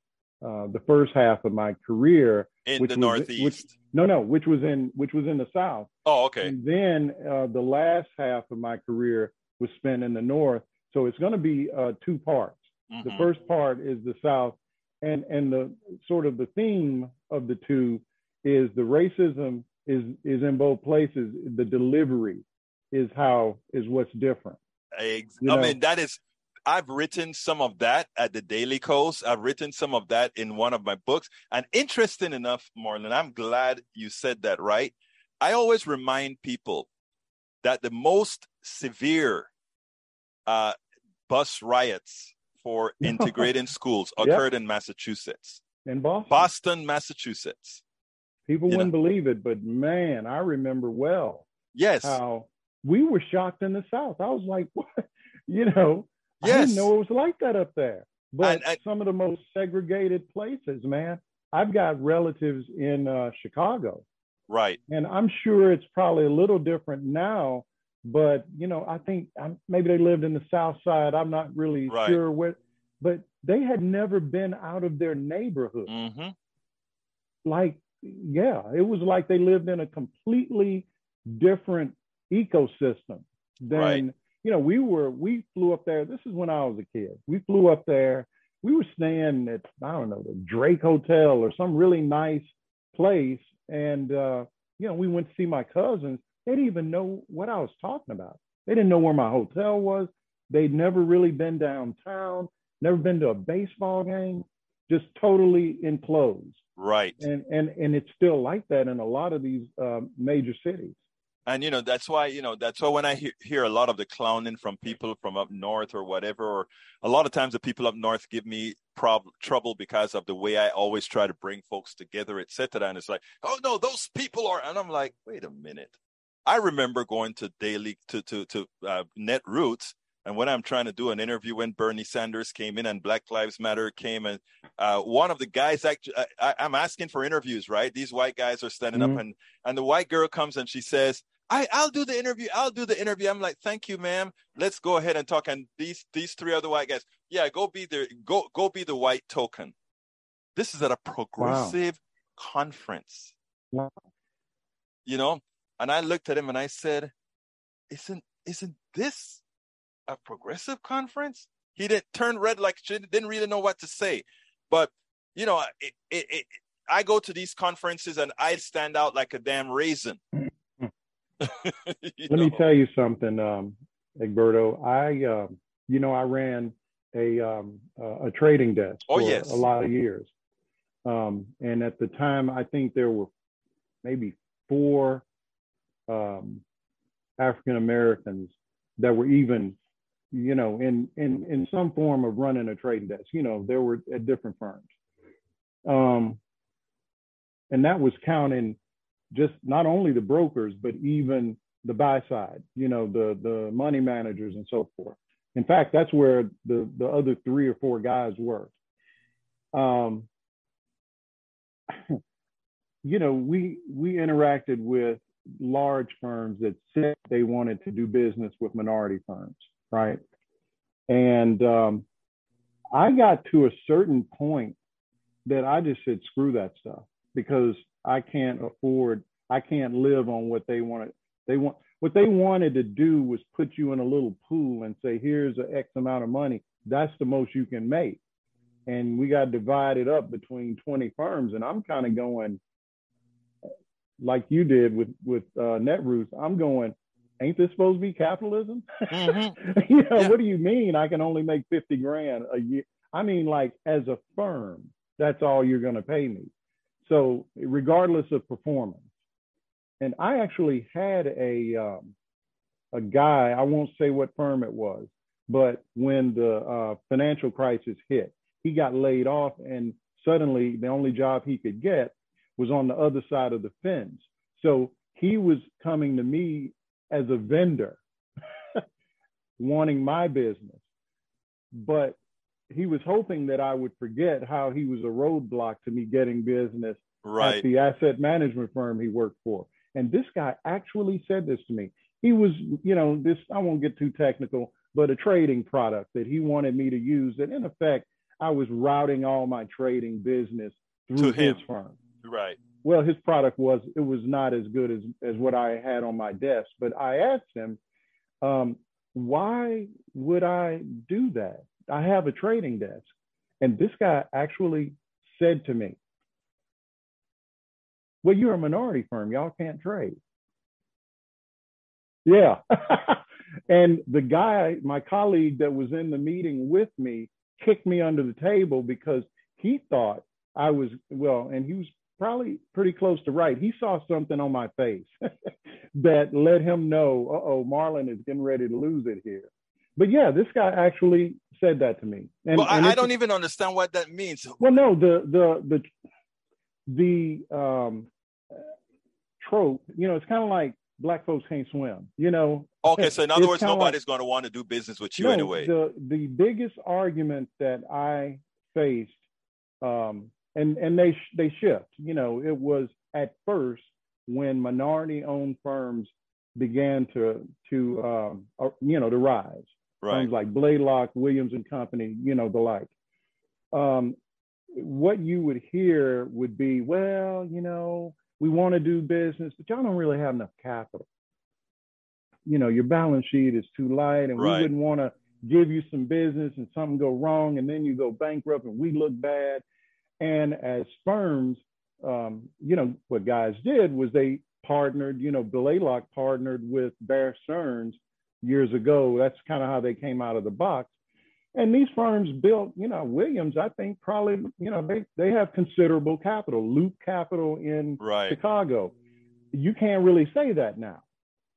uh, the first half of my career in the was, Northeast. Which, no, no, which was in which was in the South. Oh, okay. And then uh, the last half of my career was spent in the North. So it's going to be uh, two parts. Mm-hmm. The first part is the South, and and the sort of the theme of the two is the racism is is in both places. The delivery is how is what's different. I, you know? I mean that is I've written some of that at the Daily Kos. I've written some of that in one of my books. And interesting enough, Marlon, I'm glad you said that, right? I always remind people that the most severe uh, bus riots for integrating schools occurred yep. in Massachusetts. In Boston. Boston, Massachusetts. People you wouldn't know? believe it, but man, I remember well. Yes. How we were shocked in the South. I was like, what? You know, yes. I didn't know it was like that up there. But and, and, some of the most segregated places, man. I've got relatives in uh, Chicago. Right. And I'm sure it's probably a little different now but you know, I think um, maybe they lived in the South Side. I'm not really right. sure what, but they had never been out of their neighborhood. Mm-hmm. Like, yeah, it was like they lived in a completely different ecosystem than right. You know. We were we flew up there. This is when I was a kid. We flew up there. We were staying at I don't know the Drake Hotel or some really nice place, and uh, you know we went to see my cousins they didn't even know what I was talking about. They didn't know where my hotel was. They'd never really been downtown, never been to a baseball game, just totally enclosed. Right. And and and it's still like that in a lot of these uh, major cities. And you know that's why you know that's why when I hear, hear a lot of the clowning from people from up north or whatever, or a lot of times the people up north give me prob- trouble because of the way I always try to bring folks together, etc. And it's like, oh no, those people are, and I'm like, wait a minute, I remember going to daily to to to uh, Netroots, and when I'm trying to do an interview when Bernie Sanders came in and Black Lives Matter came, and uh, one of the guys actually, I, am asking for interviews, right? These white guys are standing mm-hmm. up, and and the white girl comes and she says. I, I'll do the interview. I'll do the interview. I'm like, thank you, ma'am. Let's go ahead and talk. And these these three other white guys, yeah, go be the go go be the white token. This is at a progressive wow. conference. Wow. You know, and I looked at him and I said, Isn't isn't this a progressive conference? He didn't turn red like didn't really know what to say. But you know, it, it, it, I go to these conferences and I stand out like a damn raisin. Hmm. Let know? me tell you something, um, Egberto. I, uh, you know, I ran a um, a trading desk oh, for yes. a lot of years, um, and at the time, I think there were maybe four um, African Americans that were even, you know, in in in some form of running a trading desk. You know, there were at different firms, um, and that was counting just not only the brokers but even the buy side. You know, the the money managers and so forth. In fact, that's where the the other three or four guys were. Um, you know, we we interacted with large firms that said they wanted to do business with minority firms, right? And um, I got to a certain point that I just said, screw that stuff because I can't afford, I can't live on what they wanted. They want what they wanted to do was put you in a little pool and say, here's an X amount of money. That's the most you can make. And we got divided up between 20 firms. And I'm kind of going, like you did with with uh, Netroots, I'm going, ain't this supposed to be capitalism? Mm-hmm. you know, yeah. what do you mean I can only make 50 grand a year? I mean, like as a firm, that's all you're going to pay me. So regardless of performance. And I actually had a um, a guy, I won't say what firm it was, but when the uh, financial crisis hit, he got laid off and suddenly the only job he could get was on the other side of the fence. So he was coming to me as a vendor, wanting my business. But he was hoping that I would forget how he was a roadblock to me getting business right. at the asset management firm he worked for. And this guy actually said this to me. He was, you know, this, I won't get too technical, but a trading product that he wanted me to use. That in effect, I was routing all my trading business through his firm. Right. Well, his product was it was not as good as as what I had on my desk. But I asked him, um, why would I do that? I have a trading desk, and this guy actually said to me, "Well, you're a minority firm. Y'all can't trade." Yeah. and the guy, my colleague that was in the meeting with me, kicked me under the table because he thought I was well, and he was probably pretty close to right. He saw something on my face that let him know, uh oh, Marlon is getting ready to lose it here. But yeah, this guy actually said that to me. And, well, and I, I don't even understand what that means. Well, no, the the the the um, trope, you know, it's kind of like black folks can't swim. You know. Okay, so in other words, nobody's like, going to want to do business with you no, anyway. The the biggest argument that I faced um, and and they they shift. You know, it was at first when minority-owned firms began to to um, uh, you know to rise. Right. Firms like Blaylock, Williams and Company, you know the like. Um, what you would hear would be, well, you know, we want to do business, but y'all don't really have enough capital. You know, your balance sheet is too light, and right. we wouldn't want to give you some business and something go wrong, and then you go bankrupt and we look bad. And as firms, um, you know, what guys did was they partnered, you know, Blaylock partnered with Bear Stearns years ago. That's kind of how they came out of the box. And these firms built, you know, Williams, I think probably, you know, they, they have considerable capital, Loop Capital in right. Chicago. You can't really say that now.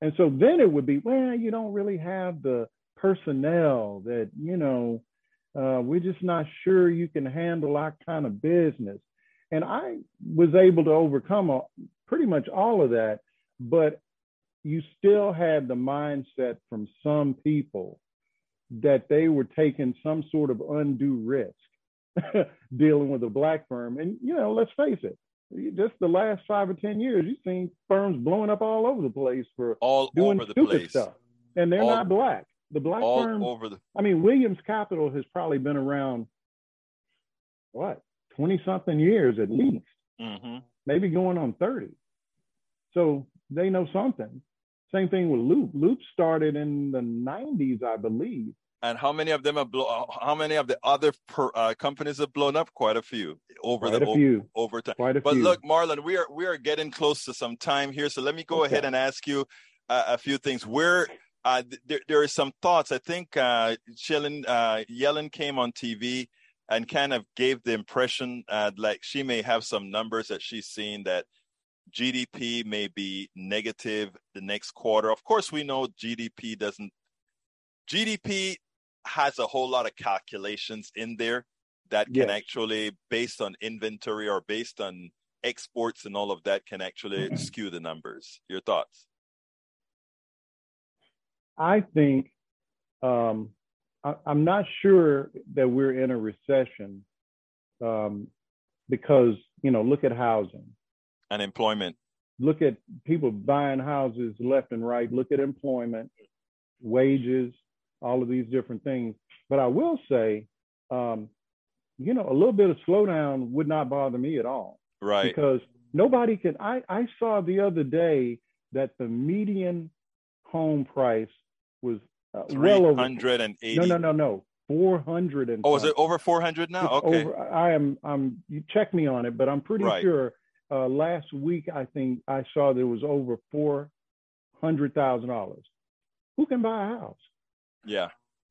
And so then it would be, well, you don't really have the personnel that, you know, uh, we're just not sure you can handle our kind of business. And I was able to overcome a, pretty much all of that, but you still had the mindset from some people that they were taking some sort of undue risk dealing with a black firm. And, you know, let's face it, just the last five or 10 years, you've seen firms blowing up all over the place for all doing over the stupid place. stuff. And they're all, not black the black all firms over the. I mean, Williams Capital has probably been around what twenty something years at least, mm-hmm. maybe going on thirty. So they know something. Same thing with Loop. Loop started in the 90s, I believe. And how many of them have blow? How many of the other per, uh, companies have blown up? Quite a few over Quite the a few. over, over time. Quite a But few. look, Marlon, we are we are getting close to some time here, so let me go Okay. ahead and ask you uh, a few things. Where uh, there there are some thoughts. I think uh, Shellen, uh, Yellen came on TV and kind of gave the impression uh, like she may have some numbers that she's seen that GDP may be negative the next quarter. Of course, we know GDP doesn't. GDP has a whole lot of calculations in there that can Yes. actually, based on inventory or based on exports and all of that, can actually skew the numbers. Your thoughts? I think um, I, I'm not sure that we're in a recession um, because you know look at housing, Unemployment. look at people buying houses left and right, look at employment, wages, all of these different things. But I will say, um, you know, a little bit of slowdown would not bother me at all Right. because nobody can. I, I saw the other day that the median home price was uh, well over. 380. No, no, no, no. Four hundred and. Oh, is it over 400 now? It's Okay. over- I am. I'm. You check me on it, but I'm pretty Right. sure. Uh, last week, I think I saw there was over four hundred thousand dollars. Who can buy a house? Yeah.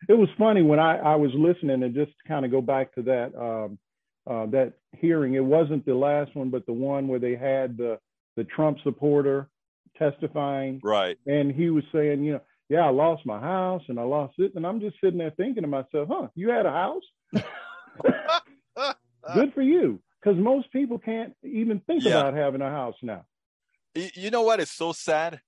It was funny when I, I was listening and just kind of go back to that um, uh, that hearing. It wasn't the last one, but the one where they had the the Trump supporter testifying, Right. and he was saying, you know, yeah, I lost my house and I lost it, and I'm just sitting there thinking to myself, huh, you had a house? Good for you, because most people can't even think Yeah. about having a house now. You know what is so sad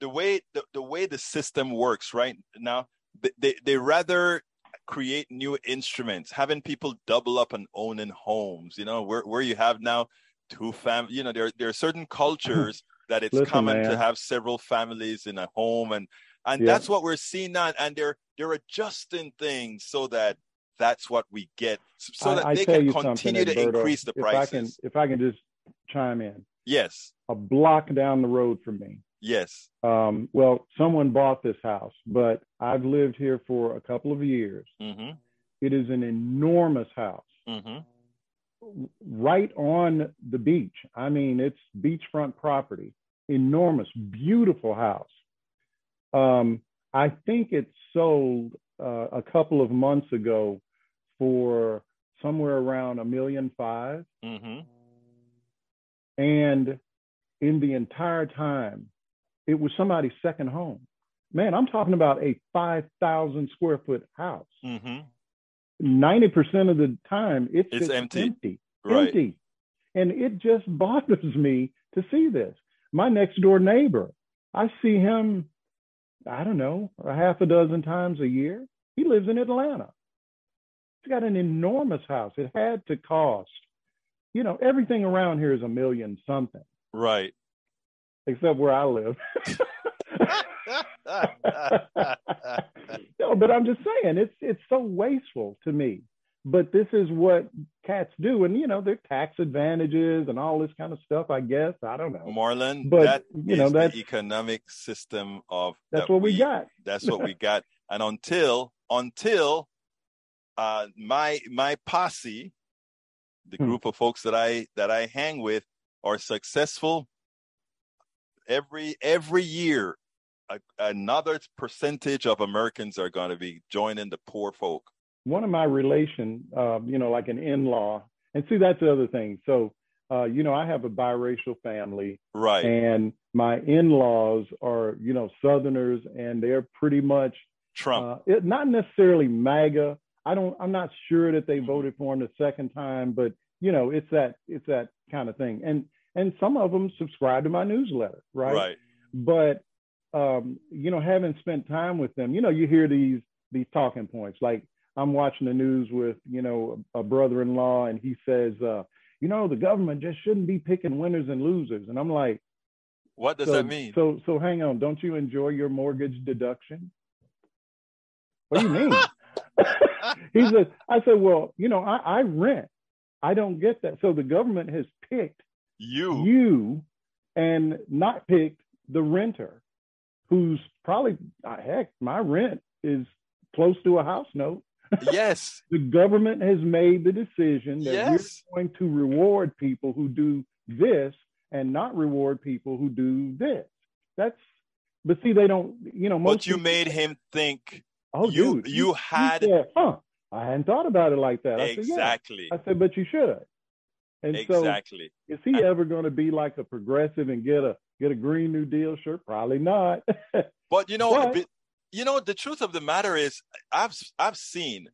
the way the, the way the system works right now they, they, they rather create new instruments having people double up on owning homes you know where, where you have now two fam you know there, there are certain cultures that it's Listen, common to have several families in a home and and Yeah. that's what we're seeing now and they're they're adjusting things so that that's what we get so that I they can continue to Alberto, increase the if I can, prices if I can just chime in, yes a block down the road from me. yes Um, well, someone bought this house, but I've lived here for a couple of years. mm-hmm It is an enormous house, mm-hmm right on the beach. I mean, it's beachfront property, enormous, beautiful house. Um, I think it sold uh, a couple of months ago for somewhere around a million five. mm-hmm And in the entire time, it was somebody's second home. Man, I'm talking about a 5,000 square foot house. mm-hmm 90% of the time, it's, It's empty. empty. Right. Empty. And it just bothers me to see this. My next door neighbor, I see him, I don't know, a half a dozen times a year. He lives in Atlanta. He's got an enormous house. It had to cost, you know, everything around here is a million something, Right. except where I live. no, but I'm just saying it's it's so wasteful to me. But this is what cats do, and you know, their tax advantages and all this kind of stuff. I guess I don't know. Marlon, But, that you know, that's- the economic system of That's that what we got. That's what we got. And until until uh, my my posse, the Hmm. group of folks that I that I hang with, are successful. Every every year, a, another percentage of Americans are going to be joining the poor folk. One of my relation, uh, you know, like an in-law, and see that's the other thing. So, uh, you know, I have a biracial family, Right. and my in-laws are, you know, Southerners, and they're pretty much Trump. Uh, it, not necessarily MAGA. I don't. I'm not sure that they voted for him the second time, but you know, it's that it's that kind of thing. And and some of them subscribe to my newsletter, right? right. But um, you know, having spent time with them, you know, you hear these these talking points. Like I'm watching the news with you know a, a brother-in-law, and he says, uh, you know, the government just shouldn't be picking winners and losers. And I'm like, What does so, that mean? So so hang on, don't you enjoy your mortgage deduction? What do you mean? he said, I said, well, you know, I, I rent. I don't get that. So the government has picked you. you and not picked the renter. who's probably uh, heck, my rent is close to a house note. Yes. the government has made the decision that Yes. we're going to reward people who do this and not reward people who do this. That's but see they don't you know most But you people- made him think. Oh you- dude, you had- said, huh I hadn't thought about it like that. I said, yeah. Exactly. I said, but you should have. And so Exactly. is he ever going to be like a progressive and get a get a green new deal? Sure, probably not. But you know, but, you know, the truth of the matter is, I've I've seen.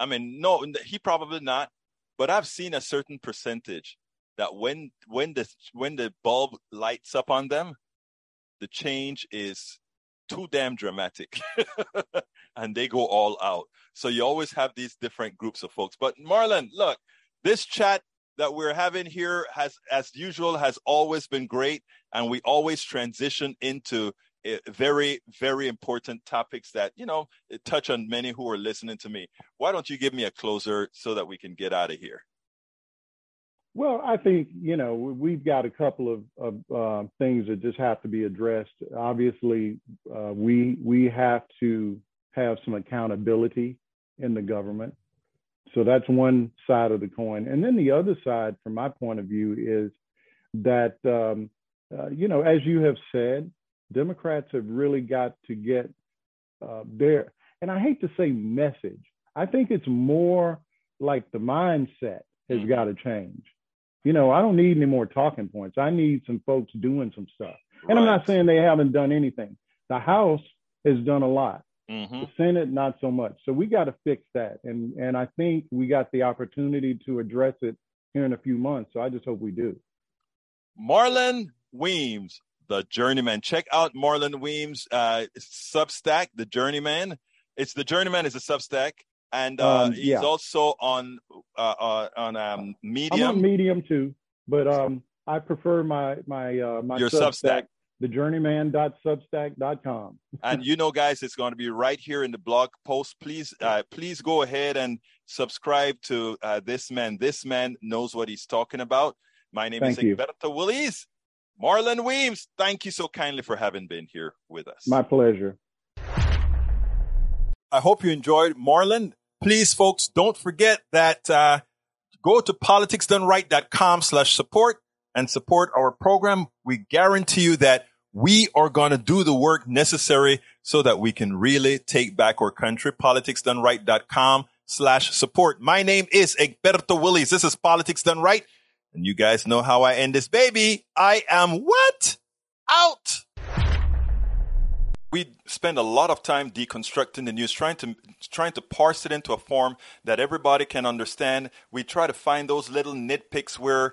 I mean, no, he probably not, but I've seen a certain percentage that when when the when the bulb lights up on them, the change is too damn dramatic, and they go all out. So you always have these different groups of folks. But Marlon, look, this chat that we're having here has, as usual, has always been great, and we always transition into uh, very, very important topics that you know touch on many who are listening to me. Why don't you give me a closer so that we can get out of here? Well, I think you know we've got a couple of, of uh, things that just have to be addressed. Obviously, uh, we we have to have some accountability in the government. So that's one side of the coin, and then the other side, from my point of view, is that um, uh, you know, as you have said, Democrats have really got to get uh, their, and I hate to say message. I think it's more like the mindset has Mhm. got to change. You know, I don't need any more talking points. I need some folks doing some stuff. And I'm not saying they haven't done anything. The House has done a lot. Mhm. The Senate, not so much. So we got to fix that. And and I think we got the opportunity to address it here in a few months. So I just hope we do. Marlon Weems, the journeyman. Check out Marlon Weems' uh, Substack, the journeyman. It's the journeyman is a Substack, and uh, Um, he's also on uh, uh, on um, I'm Medium. on Medium too, but um, I prefer my my uh, my Your Substack. thejourneyman.substack.com. and you know, guys, it's going to be right here in the blog post. Please, uh, please go ahead and subscribe to uh, this man. This man knows what he's talking about. My name Thank is you. Egberto Willis. Marlon Weems, thank you so kindly for having been here with us. My pleasure. I hope you enjoyed Marlon. Please, folks, don't forget that uh, go to politicsdoneright.com slash support and support our program. We guarantee you that we are going to do the work necessary so that we can really take back our country. Politicsdoneright.com slash support. My name is Egberto Willis. This is Politics Done Right. And you guys know how I end this baby. I am what? Out we spend a lot of time deconstructing the news, trying to trying to parse it into a form that everybody can understand. We try to find those little nitpicks where